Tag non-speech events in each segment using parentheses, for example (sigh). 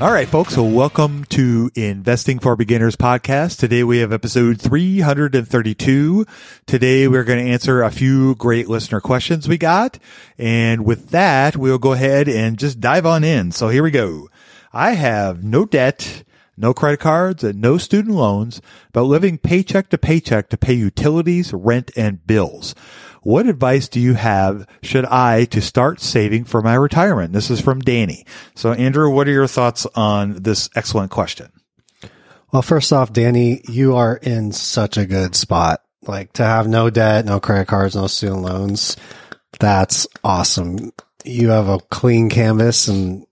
All right, folks. So welcome to Investing for Beginners podcast. Today we have episode 332. Today we're going to answer a few great listener questions we got. And with that, we'll go ahead and just dive on in. So here we go. I have no debt, no credit cards, and no student loans, but living paycheck to paycheck to pay utilities, rent, and bills. What advice do you have should I to start saving for my retirement? This is from Danny. So Andrew, what are your thoughts on this excellent question? Well, first off, Danny, you are in such a good spot. Like to have no debt, no credit cards, no student loans. That's awesome. You have a clean canvas and,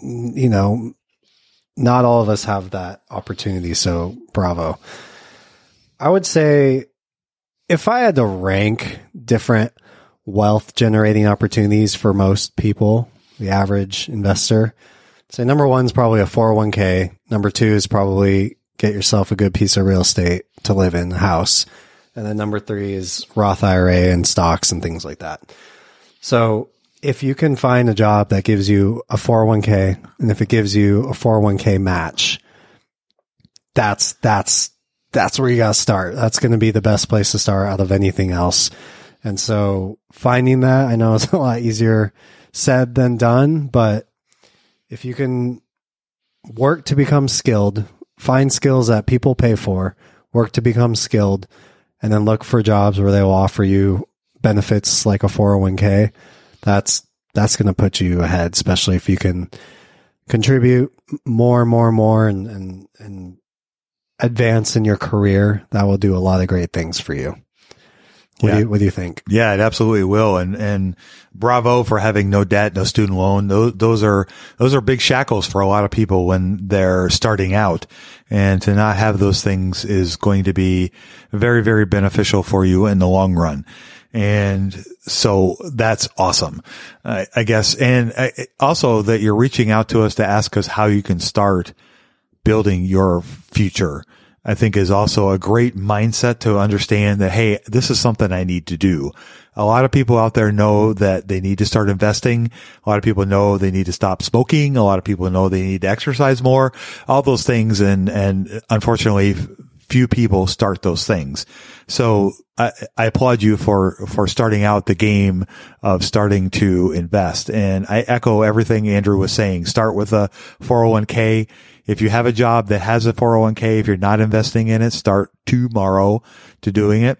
you know, not all of us have that opportunity. So bravo. I would say if I had to rank different wealth generating opportunities for most people, the average investor, say number one is probably a 401k. Number two is probably get yourself a good piece of real estate to live in, a house. And then number three is Roth IRA and stocks and things like that. So if you can find a job that gives you a 401k and if it gives you a 401k match, that's, that's that's where you got to start. That's going to be the best place to start out of anything else. And so finding that, I know (laughs) it's a lot easier said than done, but if you can work to become skilled, find skills that people pay for, work to become skilled, and then look for jobs where they will offer you benefits like a 401k, that's that's going to put you ahead, especially if you can contribute more and more and more and, and, and advance in your career, that will do a lot of great things for you. What, yeah. do you, what do you think? Yeah, it absolutely will. And, and bravo for having no debt, no student loan. Those, those are, those are big shackles for a lot of people when they're starting out. And to not have those things is going to be very, very beneficial for you in the long run. And so that's awesome, I, I guess. And I, also that you're reaching out to us to ask us how you can start building your future, I think is also a great mindset to understand that, Hey, this is something I need to do. A lot of people out there know that they need to start investing. A lot of people know they need to stop smoking. A lot of people know they need to exercise more, all those things. And, and unfortunately, few people start those things. So I, I, applaud you for, for starting out the game of starting to invest. And I echo everything Andrew was saying. Start with a 401k if you have a job that has a 401k, if you're not investing in it, start tomorrow to doing it.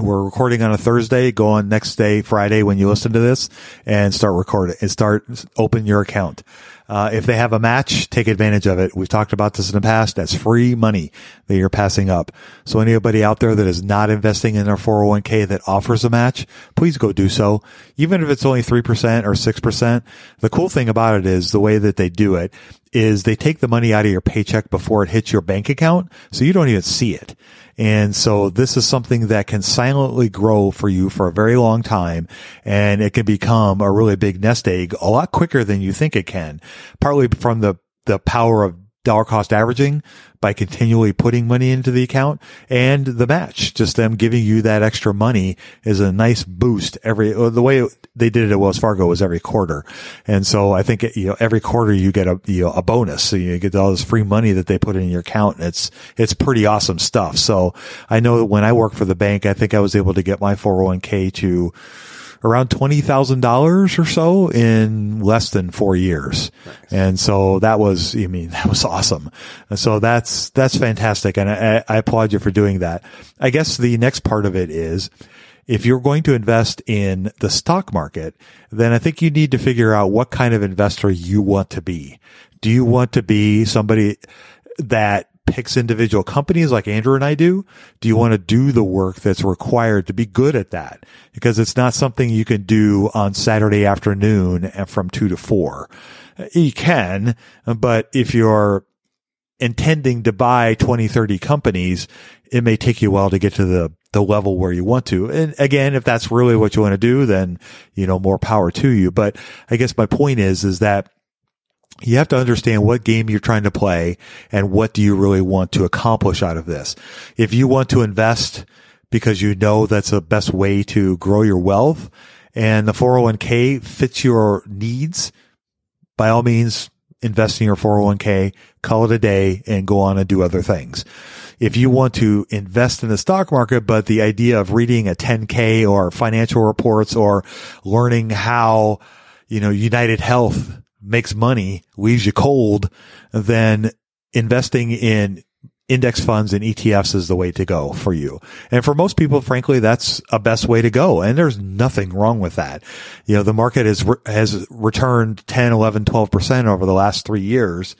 We're recording on a Thursday. Go on next day, Friday, when you listen to this and start recording and start open your account. Uh, if they have a match, take advantage of it. We've talked about this in the past. That's free money that you're passing up. So anybody out there that is not investing in their 401k that offers a match, please go do so. Even if it's only 3% or 6%. The cool thing about it is the way that they do it is they take the money out of your paycheck before it hits your bank account. So you don't even see it. And so this is something that can silently grow for you for a very long time. And it can become a really big nest egg a lot quicker than you think it can, partly from the, the power of dollar cost averaging by continually putting money into the account and the match, just them giving you that extra money is a nice boost every, the way they did it at Wells Fargo was every quarter. And so I think, you know, every quarter you get a, you know, a bonus. So you get all this free money that they put in your account. It's, it's pretty awesome stuff. So I know that when I work for the bank, I think I was able to get my 401k to, around $20,000 or so in less than four years. Nice. And so that was, I mean, (laughs) that was awesome. And so that's, that's fantastic. And I, I applaud you for doing that. I guess the next part of it is, if you're going to invest in the stock market, then I think you need to figure out what kind of investor you want to be. Do you want to be somebody that picks individual companies like Andrew and I do? Do you want to do the work that's required to be good at that? Because it's not something you can do on Saturday afternoon eh, from two to four. Eh, you can, but if you're intending to buy 20, 30 companies, it may take you a while to get to the, the level where you want to. And again, if that's really what you want to do, then, you know, more power to you. But I guess my point is, is that you have to understand what game you're trying to play and what do you really want to accomplish out of this. If you want to invest because you know that's the best way to grow your wealth and the 401k fits your needs, by all means, invest in your 401k, call it a day and go on and do other things. If you want to invest in the stock market, but the idea of reading a 10k or financial reports or learning how, you know, United Health makes money, leaves you cold, then investing in index funds and ETFs is the way to go for you. And for most people, frankly, that's a best way to go. And there's nothing wrong with that. You know, the market has, has returned 10, 11, 12% over the last three years.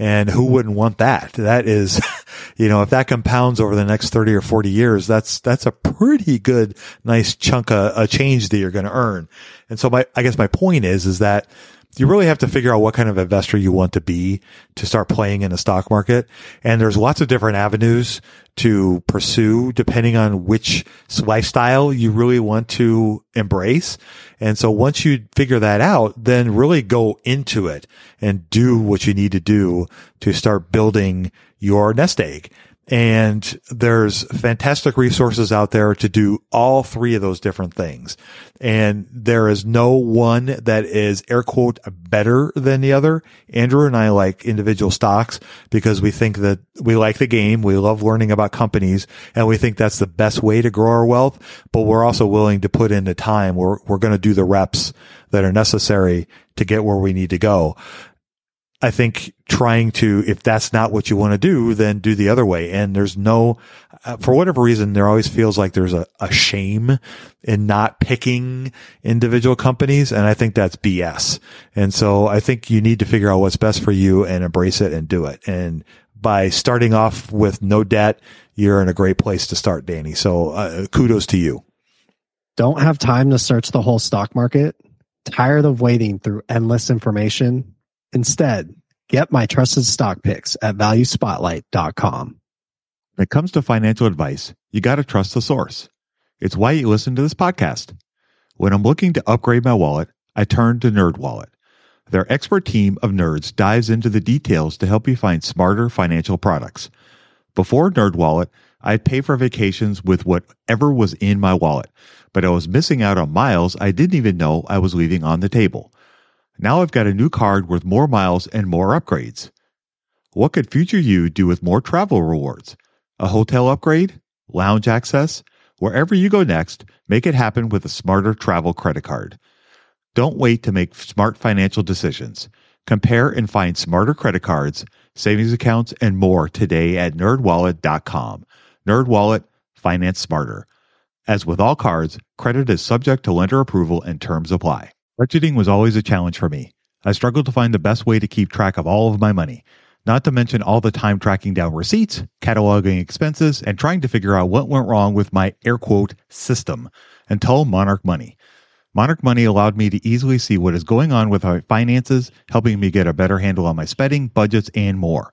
And who wouldn't want that? That is, (laughs) you know, if that compounds over the next 30 or 40 years, that's, that's a pretty good, nice chunk of a change that you're going to earn. And so my, I guess my point is, is that you really have to figure out what kind of investor you want to be to start playing in the stock market. And there's lots of different avenues to pursue depending on which lifestyle you really want to embrace. And so once you figure that out, then really go into it and do what you need to do to start building your nest egg. And there's fantastic resources out there to do all three of those different things. And there is no one that is air quote better than the other. Andrew and I like individual stocks because we think that we like the game. We love learning about companies and we think that's the best way to grow our wealth. But we're also willing to put in the time. We're, we're going to do the reps that are necessary to get where we need to go. I think trying to, if that's not what you want to do, then do the other way. And there's no, uh, for whatever reason, there always feels like there's a, a shame in not picking individual companies. And I think that's BS. And so I think you need to figure out what's best for you and embrace it and do it. And by starting off with no debt, you're in a great place to start, Danny. So uh, kudos to you. Don't have time to search the whole stock market. Tired of waiting through endless information Instead, get my trusted stock picks at valuespotlight.com. When it comes to financial advice, you got to trust the source. It's why you listen to this podcast. When I'm looking to upgrade my wallet, I turn to NerdWallet. Their expert team of nerds dives into the details to help you find smarter financial products. Before NerdWallet, I'd pay for vacations with whatever was in my wallet, but I was missing out on miles I didn't even know I was leaving on the table. Now I've got a new card with more miles and more upgrades. What could future you do with more travel rewards? A hotel upgrade? Lounge access? Wherever you go next, make it happen with a smarter travel credit card. Don't wait to make smart financial decisions. Compare and find smarter credit cards, savings accounts, and more today at nerdwallet.com. Nerdwallet, finance smarter. As with all cards, credit is subject to lender approval and terms apply. Budgeting was always a challenge for me. I struggled to find the best way to keep track of all of my money, not to mention all the time tracking down receipts, cataloging expenses, and trying to figure out what went wrong with my air quote system until Monarch Money. Monarch Money allowed me to easily see what is going on with my finances, helping me get a better handle on my spending, budgets, and more.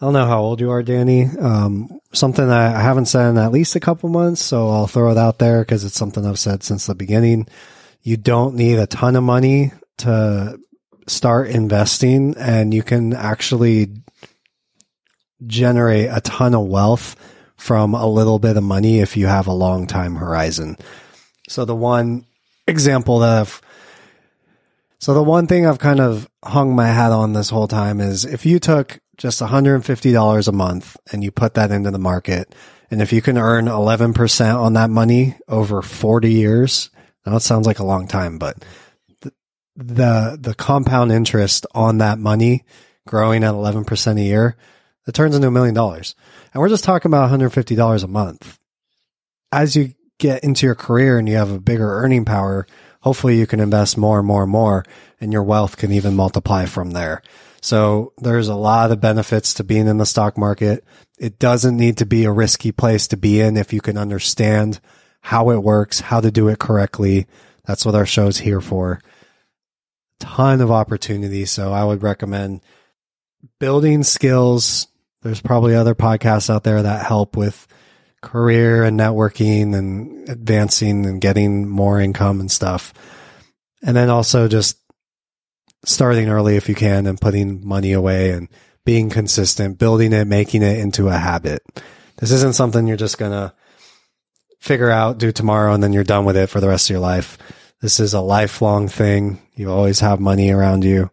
I don't know how old you are, Danny. Um, something I haven't said in at least a couple months, so I'll throw it out there because it's something I've said since the beginning. You don't need a ton of money to start investing and you can actually generate a ton of wealth from a little bit of money if you have a long time horizon. So the one example that I've, so the one thing I've kind of hung my hat on this whole time is if you took just $150 a month and you put that into the market and if you can earn 11% on that money over 40 years, now it sounds like a long time, but the the compound interest on that money growing at 11% a year, it turns into a million dollars. And we're just talking about $150 a month. As you get into your career and you have a bigger earning power, hopefully you can invest more and more and more and your wealth can even multiply from there. So there's a lot of benefits to being in the stock market. It doesn't need to be a risky place to be in if you can understand how it works, how to do it correctly. That's what our show's here for ton of opportunity. So I would recommend building skills. There's probably other podcasts out there that help with career and networking and advancing and getting more income and stuff. And then also just starting early if you can and putting money away and being consistent, building it, making it into a habit. This isn't something you're just going to figure out, do tomorrow, and then you're done with it for the rest of your life. This is a lifelong thing. You always have money around you.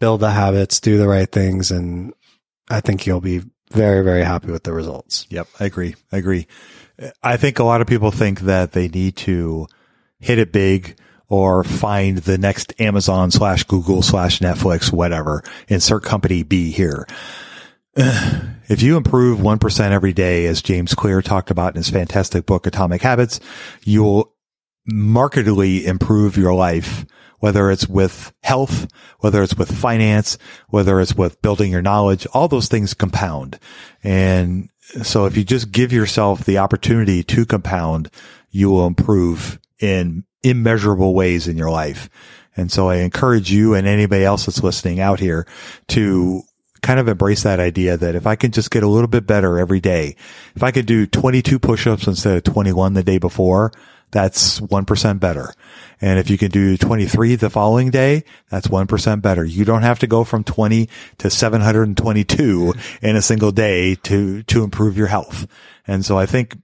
Build the habits, do the right things, and I think you'll be very, very happy with the results. Yep, I agree. I agree. I think a lot of people think that they need to hit it big or find the next Amazon slash Google slash Netflix, whatever, insert company B here. (sighs) If you improve 1% every day, as James Clear talked about in his fantastic book, Atomic Habits, you'll markedly improve your life, whether it's with health, whether it's with finance, whether it's with building your knowledge, all those things compound. And so if you just give yourself the opportunity to compound, you will improve in immeasurable ways in your life. And so I encourage you and anybody else that's listening out here to kind of embrace that idea that if I can just get a little bit better every day, if I could do 22 push-ups instead of 21 the day before, that's 1% better. And if you can do 23 the following day, that's 1% better. You don't have to go from 20 to 722 in a single day to, to improve your health. And so I think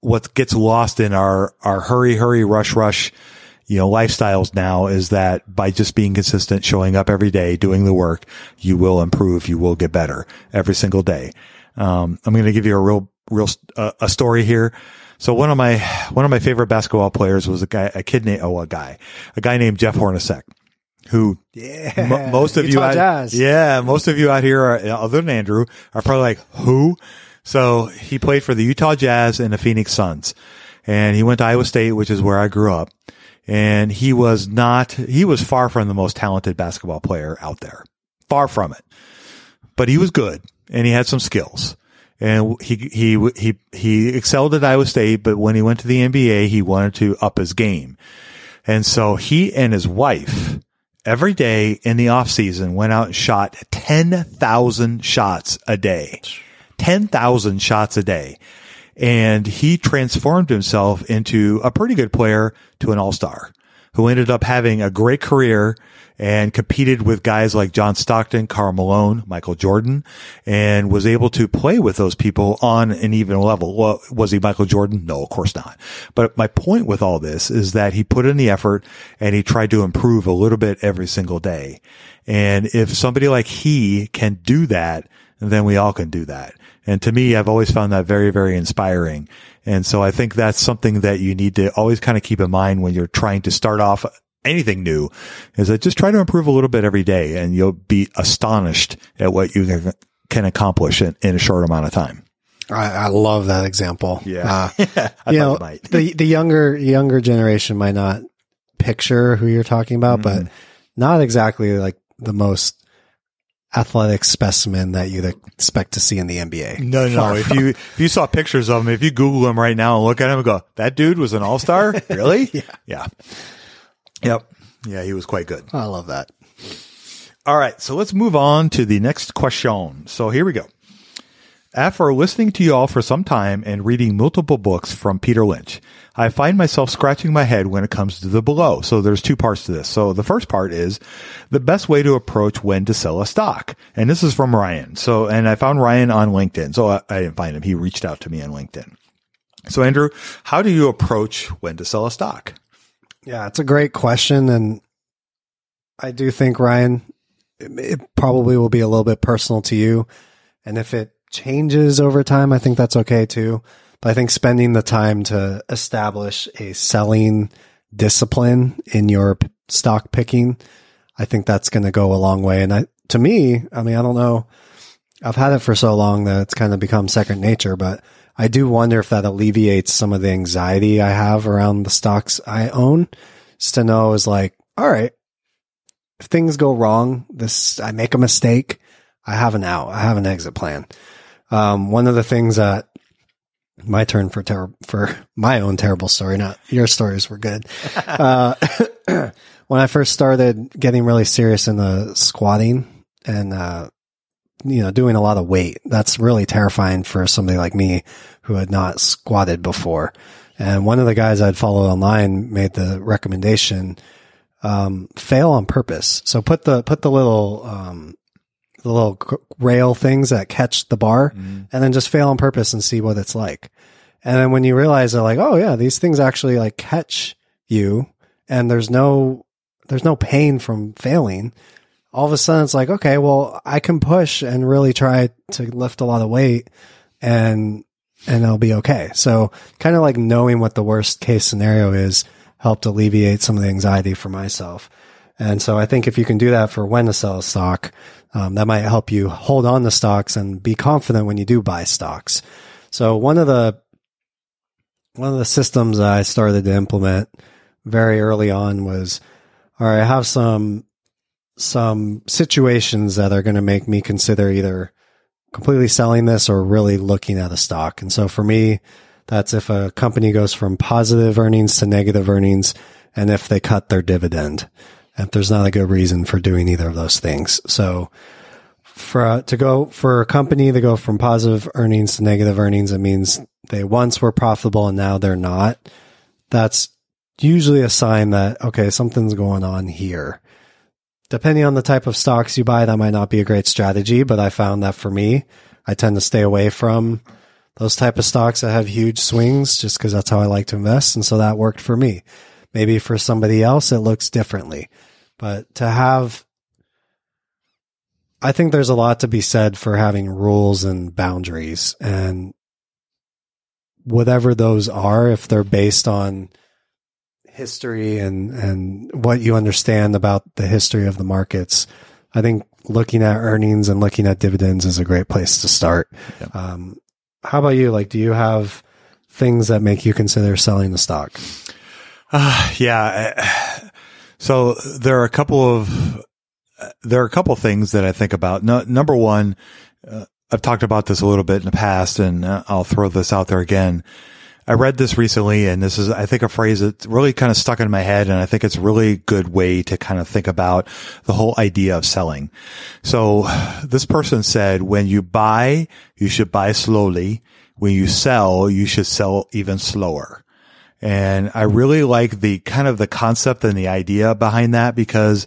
what gets lost in our, our hurry, hurry, rush, rush, you know, lifestyles now is that by just being consistent, showing up every day, doing the work, you will improve. You will get better every single day. Um, I'm going to give you a real, real, uh, a story here. So one of my one of my favorite basketball players was a guy, a kid named oh a guy, a guy named Jeff Hornacek. who Yeah. mo- most of you Utah out, Jazz. yeah, most of you out here are, other than Andrew are probably like, who? So he played for the Utah Jazz and the Phoenix Suns and he went to Iowa State, which is where I grew up. And he was not, he was far from the most talented basketball player out there. Far from it. But he was good and he had some skills. And he, he, he, he excelled at Iowa State, but when he went to the NBA, he wanted to up his game. And so he and his wife every day in the off season went out and shot 10,000 shots a day. 10,000 shots a day. And he transformed himself into a pretty good player to an all-star who ended up having a great career and competed with guys like John Stockton, Karl Malone, Michael Jordan, and was able to play with those people on an even level. Well, was he Michael Jordan? No, of course not. But my point with all this is that he put in the effort and he tried to improve a little bit every single day. And if somebody like he can do that, then we all can do that. And to me, I've always found that very, very inspiring. And so I think that's something that you need to always kind of keep in mind when you're trying to start off anything new is that just try to improve a little bit every day and you'll be astonished at what you can- accomplish in, in a short amount of time. I, I love that example. Yeah. Uh, (laughs) you know, the the younger younger generation might not picture who you're talking about, Mm-hmm. but not exactly like the most athletic specimen that you'd expect to see in the NBA. No, no. If you if you saw pictures of him, if you Google him right now and look at him and go, "That dude was an all star, (laughs) really?" yeah, yeah, yep, yeah. He was quite good. I love that. All right, so let's move on to the next question. So here we go. After listening to you all for some time and reading multiple books from Peter Lynch, I find myself scratching my head when it comes to the below. So there's two parts to this. So the first part is the best way to approach when to sell a stock. And this is from Ryan. So, and I found Ryan on LinkedIn. So I, I didn't find him. He reached out to me on LinkedIn. So Andrew, how do you approach when to sell a stock? Yeah, it's a great question, and I do think Ryan, it, it probably will be a little bit personal to you, and if it changes over time, I think that's okay too. But I think spending the time to establish a selling discipline in your stock picking, I think that's going to go a long way. And I, to me, I mean, I don't know. I've had it for so long that it's kind of become second nature, but I do wonder if that alleviates some of the anxiety I have around the stocks I own. Just to know is like, all right, if things go wrong, this, I make a mistake, I have an out, I have an exit plan. Um, one of the things that my turn for ter- for my own terrible story, not your stories were good. (laughs) uh, (clears throat) when I first started getting really serious in the squatting and, uh, you know, doing a lot of weight, that's really terrifying for somebody like me who had not squatted before. And one of the guys I'd followed online made the recommendation, um, fail on purpose. So put the, put the little, um, the little rail things that catch the bar mm-hmm. and then just fail on purpose and see what it's like. And then when you realize they're like, oh yeah, these things actually like catch you and there's no, there's no pain from failing. All of a sudden it's like, okay, well, I can push and really try to lift a lot of weight and, and it'll be okay. So kind of like knowing what the worst case scenario is helped alleviate some of the anxiety for myself. And so I think if you can do that for when to sell a stock, um, that might help you hold on to stocks and be confident when you do buy stocks. So one of the one of the systems I started to implement very early on was, all right, I have some some situations that are going to make me consider either completely selling this or really looking at a stock. And so for me, that's if a company goes from positive earnings to negative earnings and if they cut their dividend. If there's not a good reason for doing either of those things. So for uh, to go for a company to go from positive earnings to negative earnings, it means they once were profitable and now they're not. That's usually a sign that okay, something's going on here. Depending on the type of stocks you buy, that might not be a great strategy, but I found that for me, I tend to stay away from those type of stocks that have huge swings just because that's how I like to invest. And so that worked for me. Maybe for somebody else, it looks differently, but to have, I think there's a lot to be said for having rules and boundaries and whatever those are, if they're based on history and, and what you understand about the history of the markets, I think looking at earnings and looking at dividends is a great place to start. Um, how about you? Like, do you have things that make you consider selling the stock? Uh, (sighs) yeah. (sighs) So there are a couple of, there are a couple of things that I think about. No, number one, uh, I've talked about this a little bit in the past and I'll throw this out there again. I read this recently and this is, I think a phrase that really kind of stuck in my head. And I think it's a really good way to kind of think about the whole idea of selling. So (sighs) this person said, when you buy, you should buy slowly. When you sell, you should sell even slower. And I really like the kind of the concept and the idea behind that because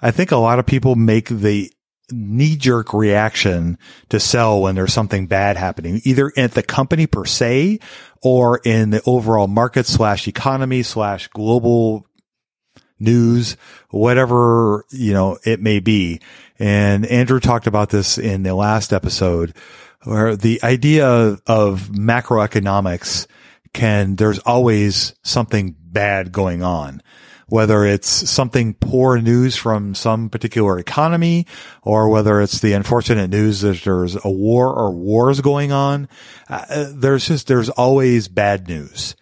I think a lot of people make the knee jerk reaction to sell when there's something bad happening, either at the company per se or in the overall market slash economy slash global news, whatever, you know, it may be. And Andrew talked about this in the last episode where the idea of macroeconomics can, there's always something bad going on whether it's something poor news from some particular economy or whether it's the unfortunate news that there's a war or wars going on. Uh, there's just, there's always bad news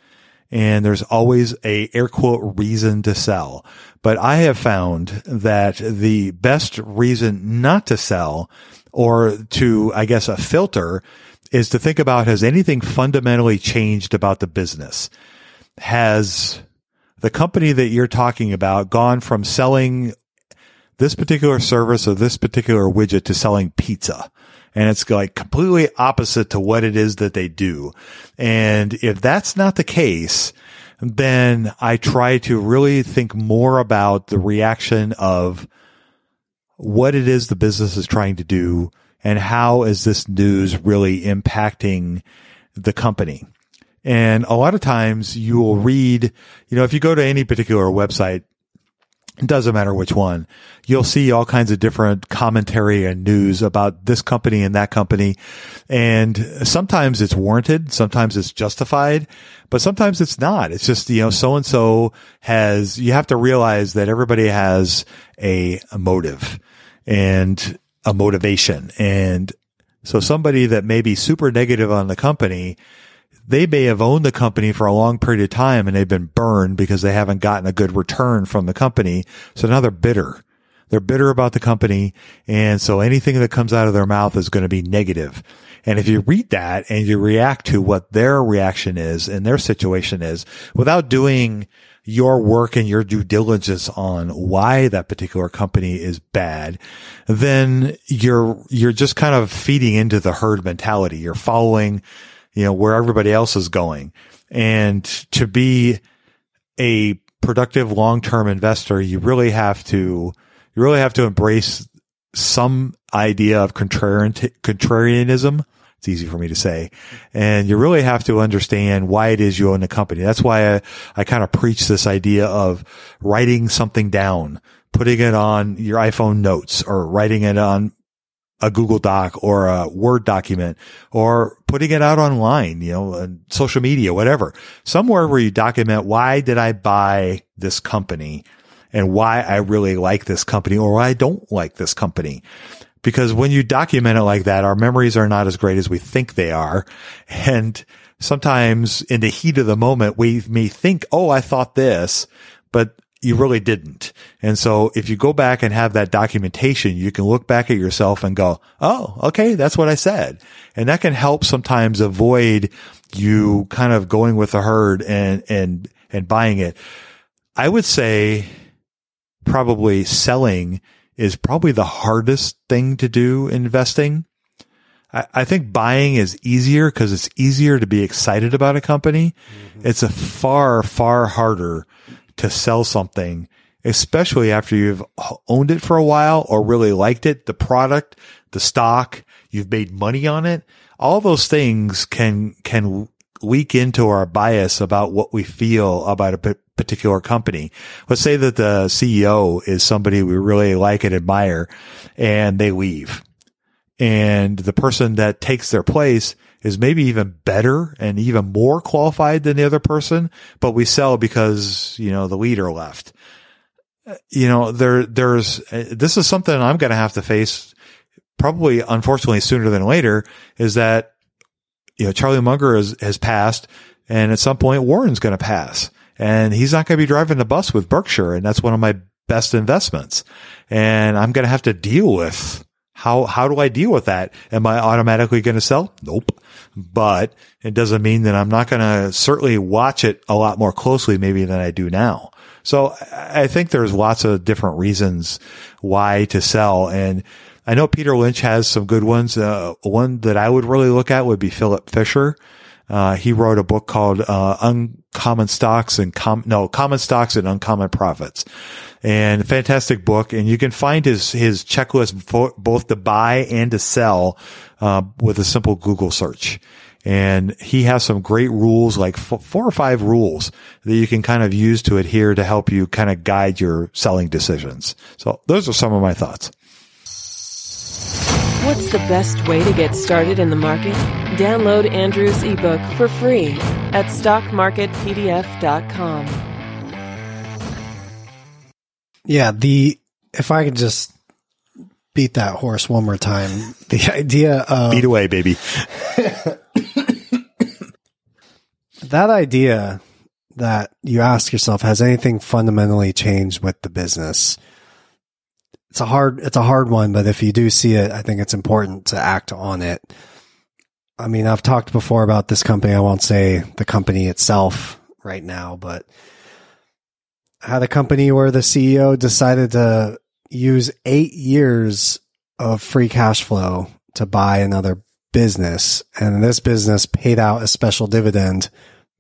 and there's always a air quote reason to sell. But I have found that the best reason not to sell or to, I guess, a filter is to think about has anything fundamentally changed about the business? Has the company that you're talking about gone from selling this particular service or this particular widget to selling pizza. And it's like completely opposite to what it is that they do. And if that's not the case, then I try to really think more about the reaction of what it is the business is trying to do and how is this news really impacting the company. And a lot of times you will read, you know, if you go to any particular website, it doesn't matter which one, you'll see all kinds of different commentary and news about this company and that company. And sometimes it's warranted. Sometimes it's justified, but sometimes it's not. It's just, you know, so and so has, you have to realize that everybody has a, motive and a motivation. And so somebody that may be super negative on the company they may have owned the company for a long period of time and they've been burned because they haven't gotten a good return from the company. So now they're bitter. They're bitter about the company. And so anything that comes out of their mouth is going to be negative. And if you read that and you react to what their reaction is and their situation is without doing your work and your due diligence on why that particular company is bad, then you're, you're just kind of feeding into the herd mentality. You're following you know, where everybody else is going. And to be a productive long-term investor, you really have to, you really have to embrace some idea of contrarian, contrarianism. It's easy for me to say. And you really have to understand why it is you own the company. That's why I, I kind of preach this idea of writing something down, putting it on your iPhone notes or writing it on a Google Doc or a Word document or putting it out online, you know, social media, whatever, somewhere where you document why did I buy this company and why I really like this company or why I don't like this company. Because when you document it like that, our memories are not as great as we think they are. And sometimes in the heat of the moment, we may think, Oh, I thought this, but you really didn't. And so if you go back and have that documentation, you can look back at yourself and go, Oh, okay. That's what I said. And that can help sometimes avoid you kind of going with the herd and, and, and buying it. I would say probably selling is probably the hardest thing to do investing. I, I think buying is easier because it's easier to be excited about a company. Mm-hmm. It's a far, far harder to sell something, especially after you've owned it for a while or really liked it, the product, the stock, you've made money on it. All those things can, can leak into our bias about what we feel about a particular company. Let's say that the CEO is somebody we really like and admire and they leave. And the person that takes their place is maybe even better and even more qualified than the other person, but we sell because, you know, the leader left. Uh, you know, there, there's, uh, this is something I'm going to have to face probably, unfortunately, sooner than later is that, you know, Charlie Munger has, has passed and at some point Warren's going to pass and he's not going to be driving the bus with Berkshire. And that's one of my best investments. And I'm going to have to deal with how, how do I deal with that? Am I automatically going to sell? Nope. But it doesn't mean that I'm not going to certainly watch it a lot more closely maybe than I do now. So I think there's lots of different reasons why to sell. And I know Peter Lynch has some good ones. Uh, one that I would really look at would be Philip Fisher. Uh, he wrote a book called, uh, Uncommon Stocks and Com- no, Common Stocks and Uncommon Profits and fantastic book. And you can find his, his checklist for both to buy and to sell, uh, with a simple Google search. And he has some great rules, like f- four or five rules that you can kind of use to adhere to help you kind of guide your selling decisions. So those are some of my thoughts. What's the best way to get started in the market? Download Andrew's ebook for free at stockmarketpdf.com. Yeah, the if I could just beat that horse one more time, the (laughs) idea of Beat away, baby. (coughs) that idea that you ask yourself, has anything fundamentally changed with the business? It's a hard, it's a hard one, but if you do see it, I think it's important to act on it. I mean, I've talked before about this company. I won't say the company itself right now, but I had a company where the CEO decided to use eight years of free cash flow to buy another business. And this business paid out a special dividend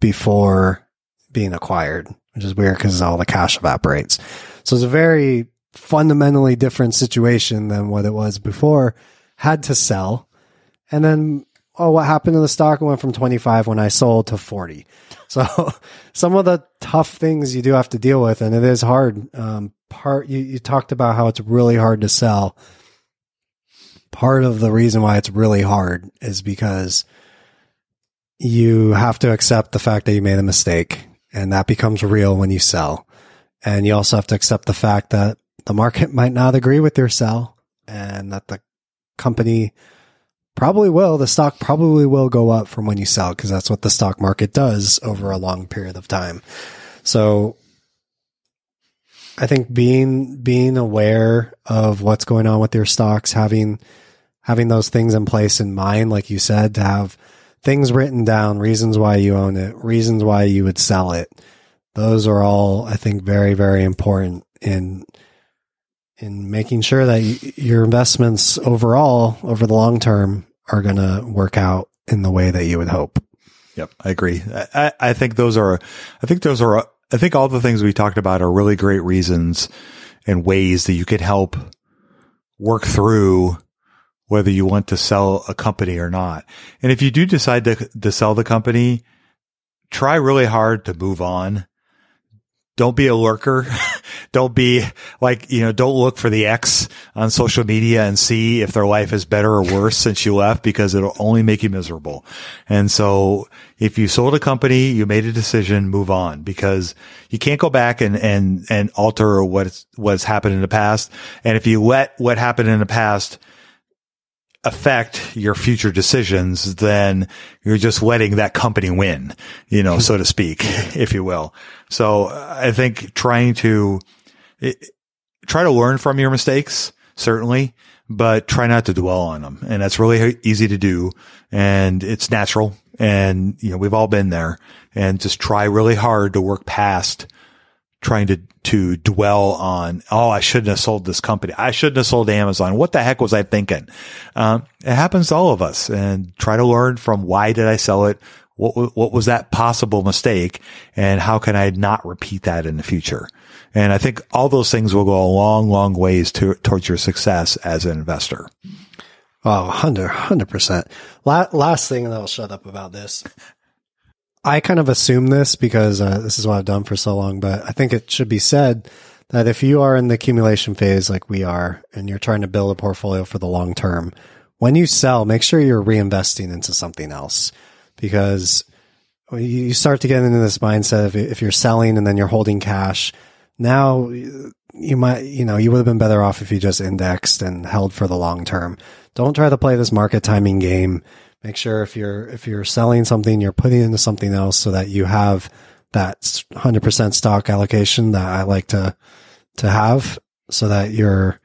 before being acquired, which is weird because all the cash evaporates. So it's a very fundamentally different situation than what it was before. Had to sell. And then, oh, what happened to the stock? It went from 25 when I sold to 40. (laughs) So some of the tough things you do have to deal with, and it is hard. Um, part, you, you talked about how it's really hard to sell. Part of the reason why it's really hard is because you have to accept the fact that you made a mistake and that becomes real when you sell. And you also have to accept the fact that the market (laughs) might not agree with your sell and that the company probably will. The stock probably will go up from when you sell because that's what the stock market does over a long period of time. So I think being, being aware of what's going on with your stocks, having, having those things in place in mind, like you said, to have things written down, reasons why you own it, reasons why you would sell it. Those are all, I think, very, very important in, in making sure that your investments overall over the long term are going to work out in the way that you would hope. Yep, I agree. I, I think those are, I think those are, I think all the things we talked about are really great reasons and ways that you could help work through whether you want to sell a company or not. And if you do decide to, to sell the company, try really hard to move on. Don't be a lurker. (laughs) don't be like, you know, don't look for the ex on social media and see if their life is better or worse since you left because it'll only make you miserable. And so if you sold a company, you made a decision, move on because you can't go back and, and, and alter what's, what's happened in the past. And if you let what happened in the past affect your future decisions, then you're just letting that company win, you know, so to speak, (laughs) if you will. So uh, I think trying to it, try to learn from your mistakes, certainly, but try not to dwell on them. And that's really easy to do. And it's natural. And, you know, we've all been there and just try really hard to work past trying to, to dwell on, oh, I shouldn't have sold this company. I shouldn't have sold Amazon. What the heck was I thinking? Um, it happens to all of us and try to learn from why did I sell it? What, what was that possible mistake? And how can I not repeat that in the future? And I think all those things will go a long, long ways to, towards your success as an investor. Oh, 100, percent Last thing, and I'll shut up about this. I kind of assume this because uh, this is what I've done for so long, but I think it should be said that if you are in the accumulation phase like we are and you're trying to build a portfolio for the long term, when you sell, make sure you're reinvesting into something else because you start to get into this mindset of if you're selling and then you're holding cash. Now you might, you know, you would have been better off if you just indexed and held for the long term. Don't try to play this market timing game. Make sure if you're, if you're selling something, you're putting into something else so that you have that 100% stock allocation that I like to, to have so that you're,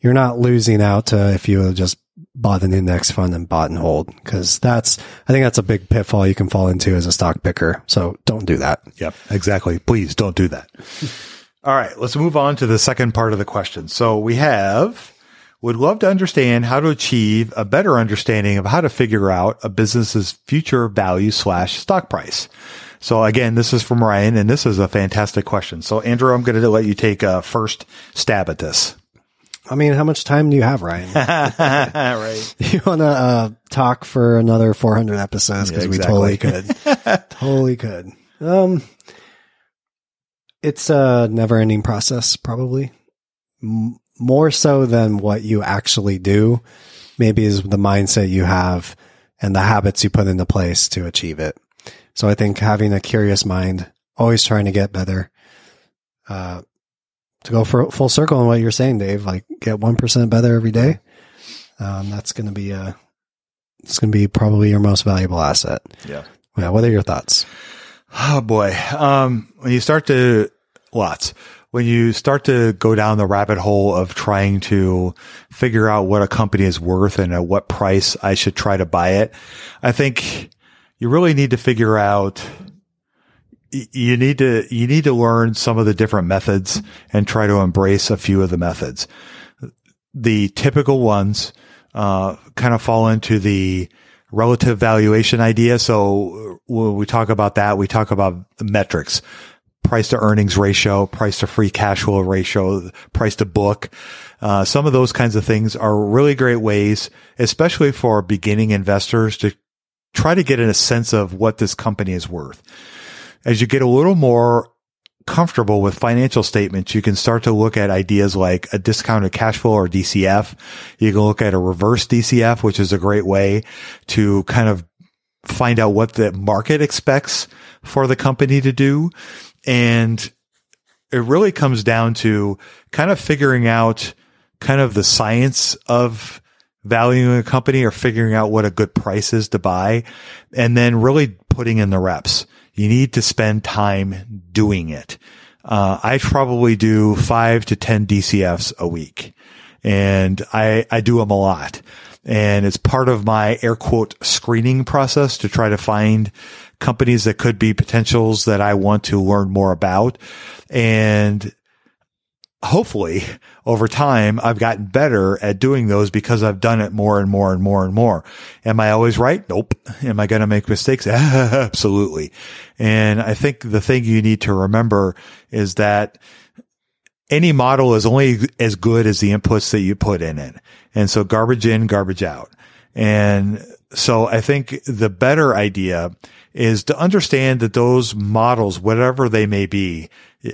you're not losing out to if you just bought an index fund and bought and hold because that's I think that's a big pitfall you can fall into as a stock picker. So don't do that. Yep, exactly. Please don't do that. (laughs) All right, let's move on to the second part of the question. So we have would love to understand how to achieve a better understanding of how to figure out a business's future value slash stock price. So again, this is from Ryan and this is a fantastic question. So Andrew, I'm going to let you take a first stab at this. I mean, how much time do you have, Ryan? (laughs) right. (laughs) You want to uh, talk for another 400 episodes because Yeah, we totally could. (laughs) totally could. Um, it's a never ending process, probably M- more so than what you actually do. Maybe is the mindset you have and the habits you put into place to achieve it. So I think having a curious mind, always trying to get better, uh, to go for full circle on what you're saying, Dave, like get 1% better every day. Um, that's going to be a, it's going to be probably your most valuable asset. Yeah. Yeah. What are your thoughts? Oh boy. Um, when you start to lots, when you start to go down the rabbit hole of trying to figure out what a company is worth and at what price I should try to buy it, I think you really need to figure out you need to you need to learn some of the different methods and try to embrace a few of the methods. The typical ones uh, kind of fall into the relative valuation idea. So when we talk about that, we talk about metrics, price to earnings ratio, price to free cash flow ratio, price to book. Uh, some of those kinds of things are really great ways, especially for beginning investors to try to get in a sense of what this company is worth. As you get a little more comfortable with financial statements, you can start to look at ideas like a discounted cash flow or DCF. You can look at a reverse DCF, which is a great way to kind of find out what the market expects for the company to do. And it really comes down to kind of figuring out kind of the science of valuing a company or figuring out what a good price is to buy and then really putting in the reps. You need to spend time doing it. Uh, I probably do five to 10 DCFs a week and I, I do them a lot. And it's part of my air quote screening process to try to find companies that could be potentials that I want to learn more about. And hopefully over time, I've gotten better at doing those because I've done it more and more and more and more. Am I always right? Nope. Am I going to make mistakes? (laughs) Absolutely. And I think the thing you need to remember is that any model is only as good as the inputs that you put in it. And so garbage in, garbage out. And so I think the better idea is to understand that those models, whatever they may be,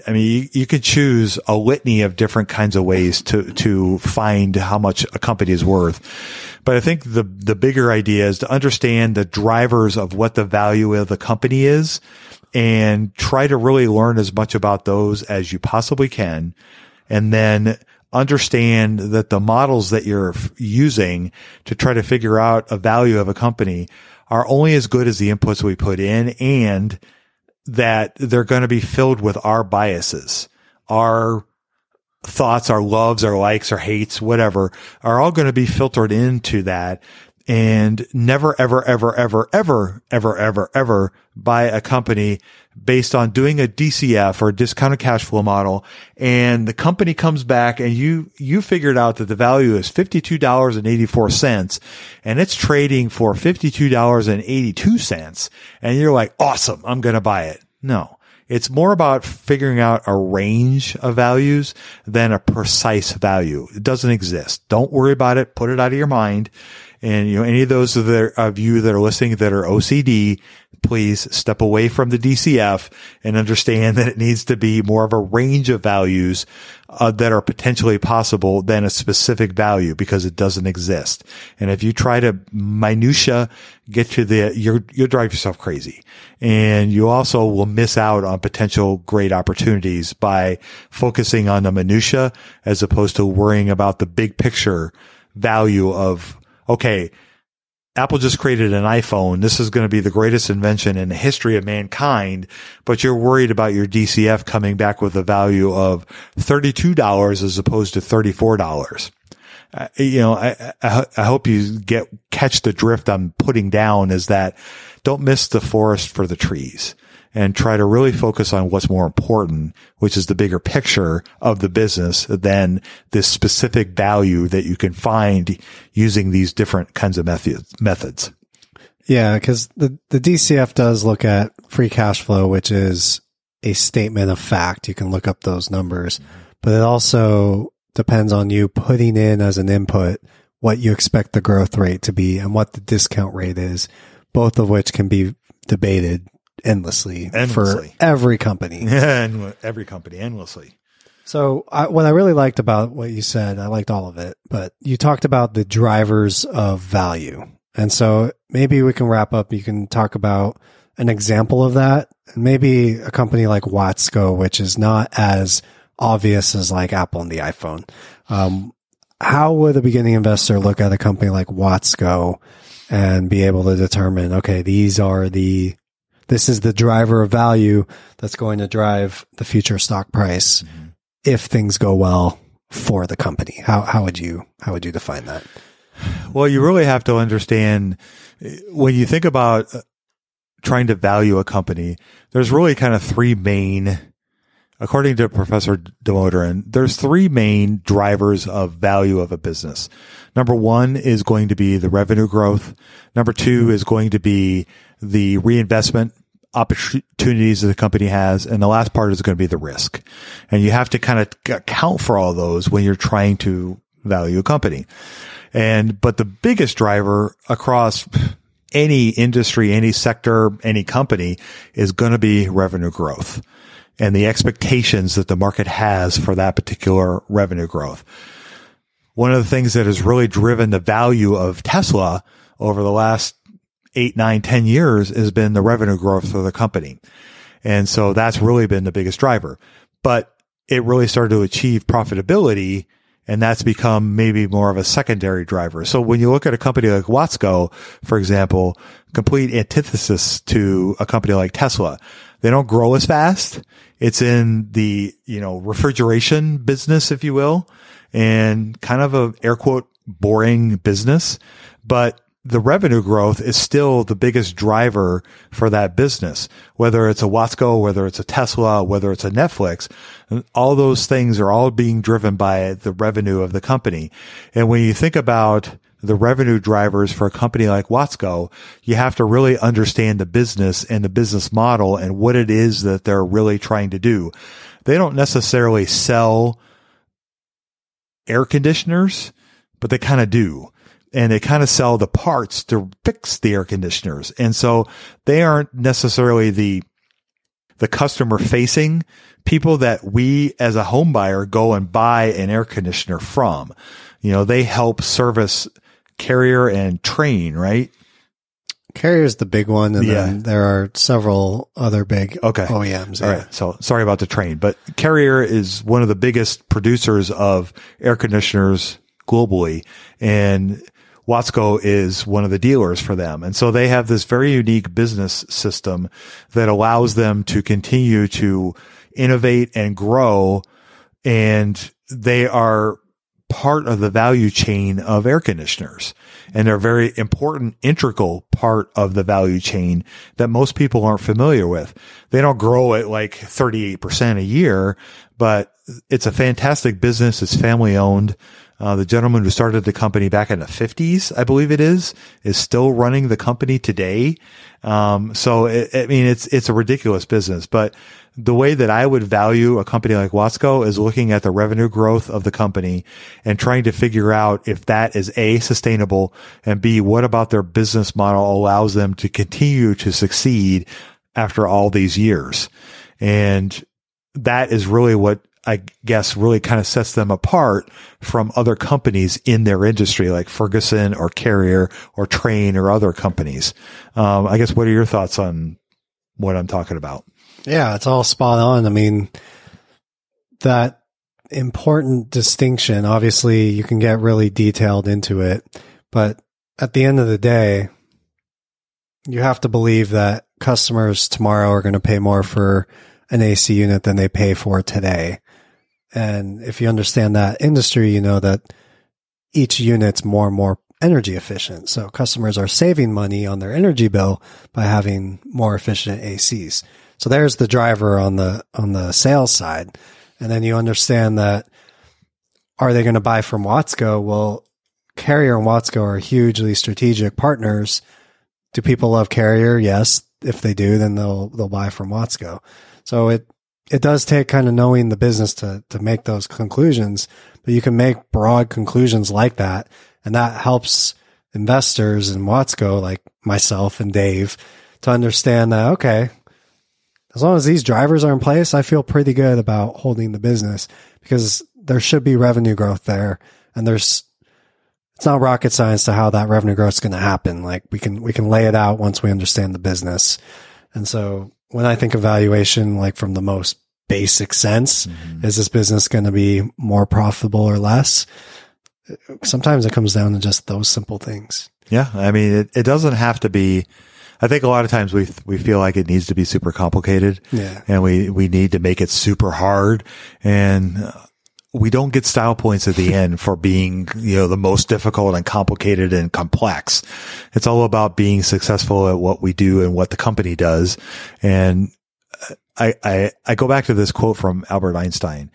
I mean, you, you could choose a litany of different kinds of ways to, to find how much a company is worth. But I think the, the bigger idea is to understand the drivers of what the value of the company is and try to really learn as much about those as you possibly can. And then understand that the models that you're f- using to try to figure out a value of a company are only as good as the inputs we put in and that they're going to be filled with our biases, our thoughts, our loves, our likes, our hates, whatever are all going to be filtered into that and never, ever, ever, ever, ever, ever, ever, ever buy a company based on doing a DCF or discounted cash flow model. And the company comes back and you, you figured out that the value is $52.84 and it's trading for $52.82. And you're like, awesome. I'm going to buy it. No. It's more about figuring out a range of values than a precise value. It doesn't exist. Don't worry about it. Put it out of your mind. And you know, any of those are, of you that are listening that are OCD, please step away from the DCF and understand (laughs) that it needs to be more of a range of values uh, that are potentially possible than a specific value because it doesn't exist. And if you try to minutia get to the, you're, you'll drive yourself crazy. And you also will miss out on potential great opportunities by focusing on the minutia as opposed to worrying about the big picture value of, okay, Apple just created an iPhone. This is going to be the greatest invention in the history of mankind, but you're worried about your DCF coming back with a value of $32 as opposed to $34. Uh, you know, I, I, I hope you get, catch the drift I'm putting down is that don't miss the forest for the trees and try to really focus on what's more important, which is the bigger picture of the business than this specific value that you can find using these different kinds of methods. Yeah, because the, the DCF does look at free cash flow, which is a statement of fact. You can look up those numbers, but it also depends on you putting in as an input what you expect the growth rate to be and what the discount rate is, both of which can be debated endlessly, Endlessly. for every company. (laughs) and every company endlessly. So I, what I really liked about what you said, I liked all of it, but you talked about the drivers of value. And so maybe we can wrap up. You can talk about an example of that. And maybe a company like Watsco, which is not as obvious as like Apple and the iPhone. Um, how would a beginning investor look at a company like Watsco and be able to determine, okay, these are the, this is the driver of value that's going to drive the future stock price if things go well for the company? How, how would you, how would you define that? Well, you really have to understand when you think about uh, trying to value a company, there's really kind of three main, according to Professor Damodaran, there's three main drivers of value of a business. Number one is going to be the revenue growth. Number two is going to be the reinvestment opportunities that the company has. And the last part is going to be the risk. And you have to kind of account for all those when you're trying to value a company. And, but the biggest driver across any industry, any sector, any company is going to be revenue growth and the expectations that the market has for that particular revenue growth. One of the things that has really driven the value of Tesla over the last eight, nine, ten years has been the revenue growth of the company. And so that's really been the biggest driver, but it really started to achieve profitability and that's become maybe more of a secondary driver. So when you look at a company like Watsco, for example, complete antithesis to a company like Tesla, they don't grow as fast. It's in the, you know, refrigeration business, if you will, and kind of a air quote boring business, but the revenue growth is still the biggest driver for that business. Whether it's a Watsco, whether it's a Tesla, whether it's a Netflix, all those things are all being driven by the revenue of the company. And when you think about the revenue drivers for a company like Watsco, you have to really understand the business and the business model and what it is that they're really trying to do. They don't necessarily sell air conditioners, but they kind of do and they kind of sell the parts to fix the air conditioners. And so they aren't necessarily the, the customer facing people that we as a home buyer go and buy an air conditioner from. You know, they help service Carrier and Trane, right? Carrier is the big one, and Yeah. then there are several other big Okay. OEMs. All yeah. right. So sorry about the Trane, but Carrier is one of the biggest producers of air conditioners globally. And Watsco is one of the dealers for them. And so they have this very unique business system that allows them to continue to innovate and grow. And they are part of the value chain of air conditioners and they're a very important integral part of the value chain that most people aren't familiar with. They don't grow at like 38% a year, but it's a fantastic business. It's family owned. Uh, the gentleman who started the company back in the 50s, I believe it is, is still running the company today. Um, so it, I mean, it's, it's a ridiculous business, but the way that I would value a company like Watsco is looking at the revenue growth of the company and trying to figure out if that is A, sustainable and B, what about their business model allows them to continue to succeed after all these years. And that is really what I guess really kind of sets them apart from other companies in their industry, like Ferguson or Carrier or Trane or other companies. Um, I guess what are your thoughts on what I'm talking about? Yeah, it's all spot on. I mean, that important distinction, obviously you can get really detailed into it, but at the end of the day, you have to believe that customers tomorrow are going to pay more for an AC unit than they pay for today. And if you understand that industry, you know that each unit's more and more energy efficient. So customers are saving money on their energy bill by having more efficient ACs. So there's the driver on the, on the sales side. And then you understand that are they going to buy from Watsco? Well, Carrier and Watsco are hugely strategic partners. Do people love Carrier? Yes. If they do, then they'll, they'll buy from Watsco. So it, it does take kind of knowing the business to, to make those conclusions, but you can make broad conclusions like that. And that helps investors in Watsco, like myself and Dave, to understand that, okay, as long as these drivers are in place, I feel pretty good about holding the business because there should be revenue growth there. And there's, it's not rocket science to how that revenue growth is going to happen. Like we can, we can lay it out once we understand the business. And so when I think of valuation, like from the most basic sense, mm-hmm. is this business going to be more profitable or less? Sometimes it comes down to just those simple things. Yeah. I mean, it, it doesn't have to be, I think a lot of times we, we feel like it needs to be super complicated. Yeah. And we, we need to make it super hard. And we don't get style points at the (laughs) end for being, you know, the most difficult and complicated and complex. It's all about being successful at what we do and what the company does. And I, I, I go back to this quote from Albert Einstein.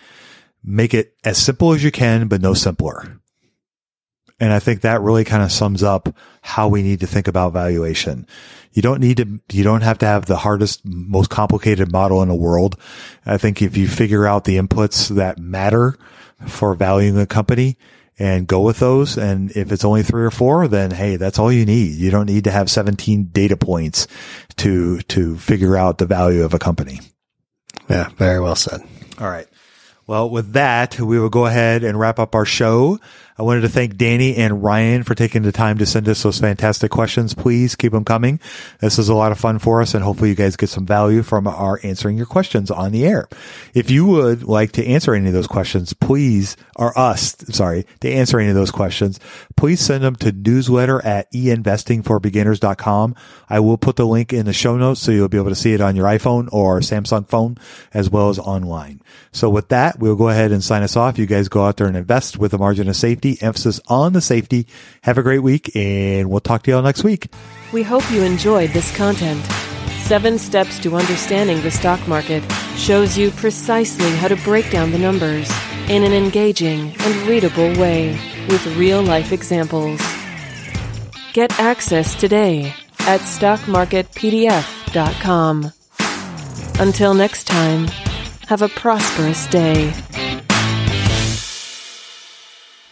Make it as simple as you can, but no simpler. And I think that really kind of sums up how we need to think about valuation. You don't need to, you don't have to have the hardest, most complicated model in the world. I think if you figure out the inputs that matter for valuing a company and go with those. And if it's only three or four, then hey, that's all you need. You don't need to have 17 data points to, to figure out the value of a company. Yeah, very well said. All right. Well, with that, we will go ahead and wrap up our show. I wanted to thank Danny and Ryan for taking the time to send us those fantastic questions. Please keep them coming. This is a lot of fun for us and hopefully you guys get some value from our answering your questions on the air. If you would like to answer any of those questions, please, or us, sorry, to answer any of those questions, please send them to newsletter at einvestingforbeginners.com. I will put the link in the show notes so you'll be able to see it on your iPhone or Samsung phone as well as online. So with that, we'll go ahead and sign us off. You guys go out there and invest with a margin of safety safety, emphasis on the safety. Have a great week, and we'll talk to you all next week. We hope you enjoyed this content. Seven Steps to Understanding the Stock Market shows you precisely how to break down the numbers in an engaging and readable way with real life examples. Get access today at stockmarketpdf.com. Until next time, have a prosperous day.